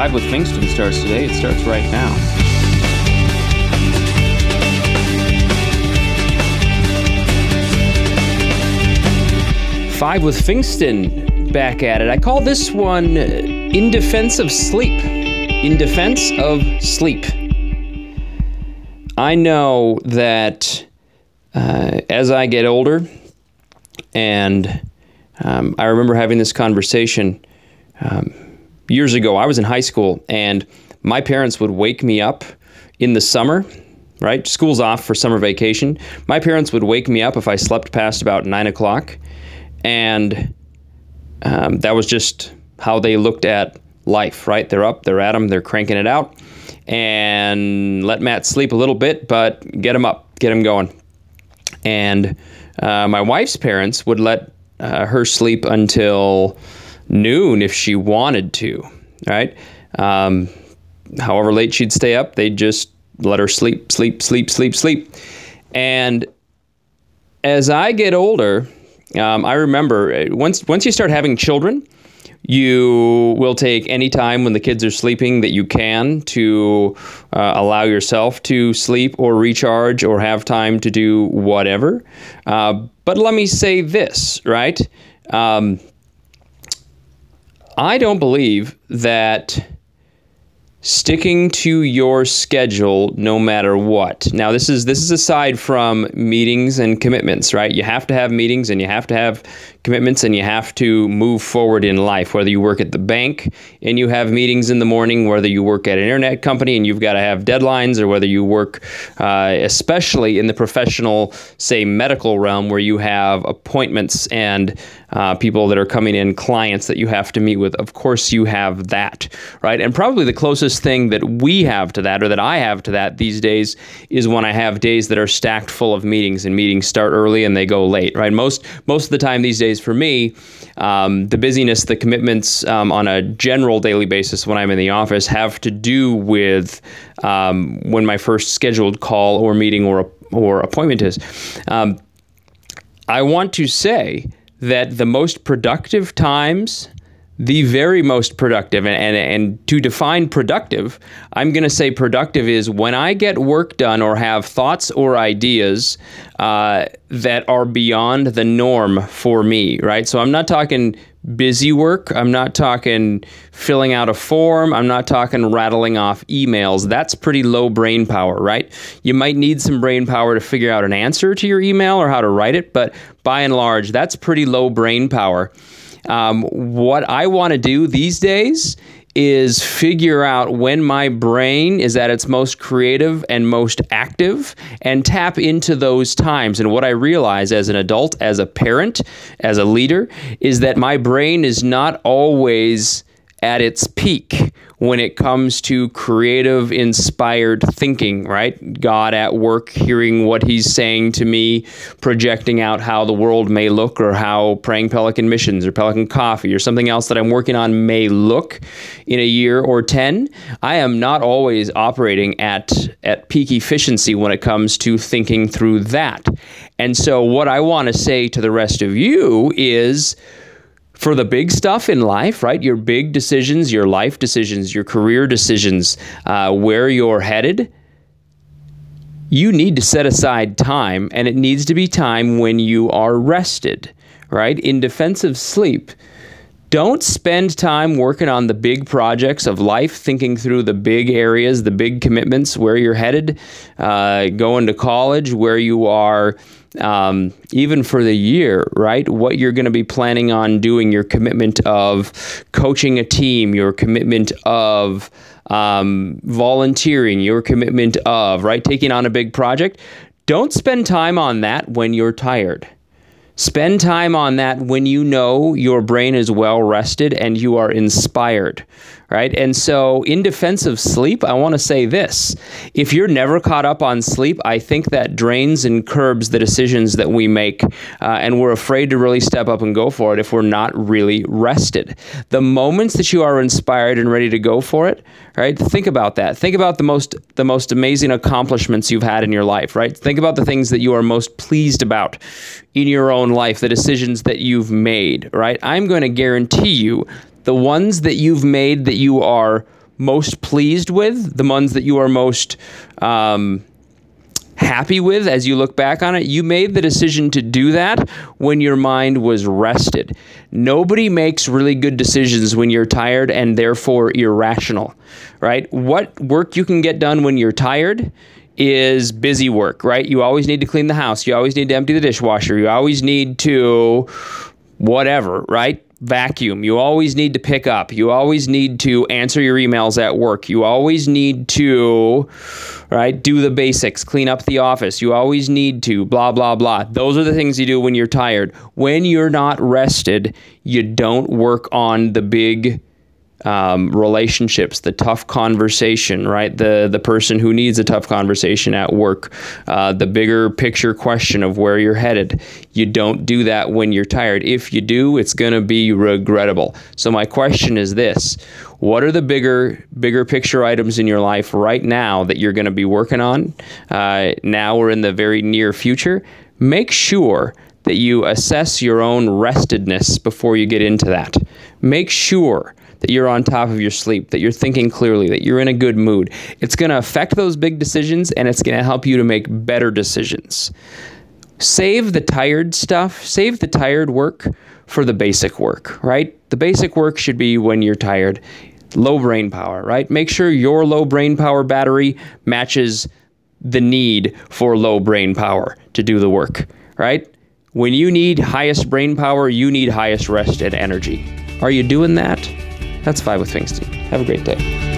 Five with Pfingsten starts today. It starts right now. Five with Pfingsten back at it. I call this one In Defense of Sleep. In Defense of Sleep. I know that uh, as I get older, and um, I remember having this conversation um, years ago. I was in high school, and my parents would wake me up in the summer. Right, school's off for summer vacation. My parents would wake me up if I slept past about nine o'clock, and um, that was just how they looked at life. Right, they're up, they're at them, they're cranking it out, and let Matt sleep a little bit, but get him up, get him going. And uh, my wife's parents would let uh, her sleep until noon if she wanted to, right? Um, however late she'd stay up, they'd just let her sleep, sleep, sleep, sleep, sleep. And as I get older, um, I remember uh, once once you start having children, you will take any time when the kids are sleeping that you can to uh, allow yourself to sleep or recharge or have time to do whatever. Uh, but let me say this, right? Um, I don't believe that sticking to your schedule no matter what. Now this is this is aside from meetings and commitments, right? You have to have meetings and you have to have commitments and you have to move forward in life whether you work at the bank and you have meetings in the morning whether you work at an internet company and you've got to have deadlines or whether you work uh, especially in the professional say medical realm where you have appointments and uh, people that are coming in clients that you have to meet with of course you have that right and probably the closest thing that we have to that or that i have to that these days is when i have days that are stacked full of meetings and meetings start early and they go late right most most of the time these days for me, um, the busyness, the commitments um, on a general daily basis when I'm in the office have to do with um, when my first scheduled call or meeting or or appointment is. Um, I want to say that the most productive times the very most productive and, and, and to define productive i'm going to say productive is when i get work done or have thoughts or ideas uh, that are beyond the norm for me right? So i'm not talking busy work. I'm not talking filling out a form. I'm not talking rattling off emails. That's pretty low brain power right? You might need some brain power to figure out an answer to your email or how to write it but by and large that's pretty low brain power. Um, what I want to do these days is figure out when my brain is at its most creative and most active and tap into those times. And what I realize as an adult, as a parent, as a leader, is that my brain is not always at its peak when it comes to creative, inspired thinking, right? God at work, hearing what He's saying to me, projecting out how the world may look, or how Praying Pelican Missions or Pelican Coffee or something else that I'm working on may look in a year or 10. I am not always operating at, at peak efficiency when it comes to thinking through that. And so, what I want to say to the rest of you is, for the big stuff in life, right? Your big decisions, your life decisions, your career decisions, uh, where you're headed, you need to set aside time, and it needs to be time when you are rested, right? In defensive sleep, don't spend time working on the big projects of life, thinking through the big areas, the big commitments, where you're headed, uh, going to college, where you are um, even for the year, right? What you're going to be planning on doing, your commitment of coaching a team, your commitment of um, volunteering, your commitment of, right, taking on a big project. Don't spend time on that when you're tired. Spend time on that when you know your brain is well rested and you are inspired, right? And so, in defense of sleep, I want to say this. If you're never caught up on sleep, I think that drains and curbs the decisions that we make, uh, and we're afraid to really step up and go for it if we're not really rested. The moments that you are inspired and ready to go for it, right? Think about that. Think about the most the most amazing accomplishments you've had in your life, right? Think about the things that you are most pleased about in your own life, the decisions that you've made, right? I'm going to guarantee you the ones that you've made that you are most pleased with, the ones that you are most um, happy with as you look back on it, you made the decision to do that when your mind was rested. Nobody makes really good decisions when you're tired and therefore irrational, right? What work you can get done when you're tired is busy work, right? You always need to clean the house, you always need to empty the dishwasher, you always need to whatever, right? Vacuum. You always need to pick up. You always need to answer your emails at work. You always need to right do the basics, clean up the office. You always need to blah blah blah. Those are the things you do when you're tired. When you're not rested, you don't work on the big um, relationships, the tough conversation, right? The the person who needs a tough conversation at work, uh, the bigger picture question of where you're headed. You don't do that when you're tired. If you do, it's going to be regrettable. So my question is this: What are the bigger bigger picture items in your life right now that you're going to be working on uh, now or in the very near future? Make sure that you assess your own restedness before you get into that. Make sure that you're on top of your sleep, that you're thinking clearly, that you're in a good mood. It's going to affect those big decisions and it's going to help you to make better decisions. Save the tired stuff, save the tired work for the basic work, right? The basic work should be when you're tired. Low brain power, right? Make sure your low brain power battery matches the need for low brain power to do the work, right? When you need highest brain power, you need highest rest and energy. Are you doing that? That's Five with Pfingsten. Have a great day.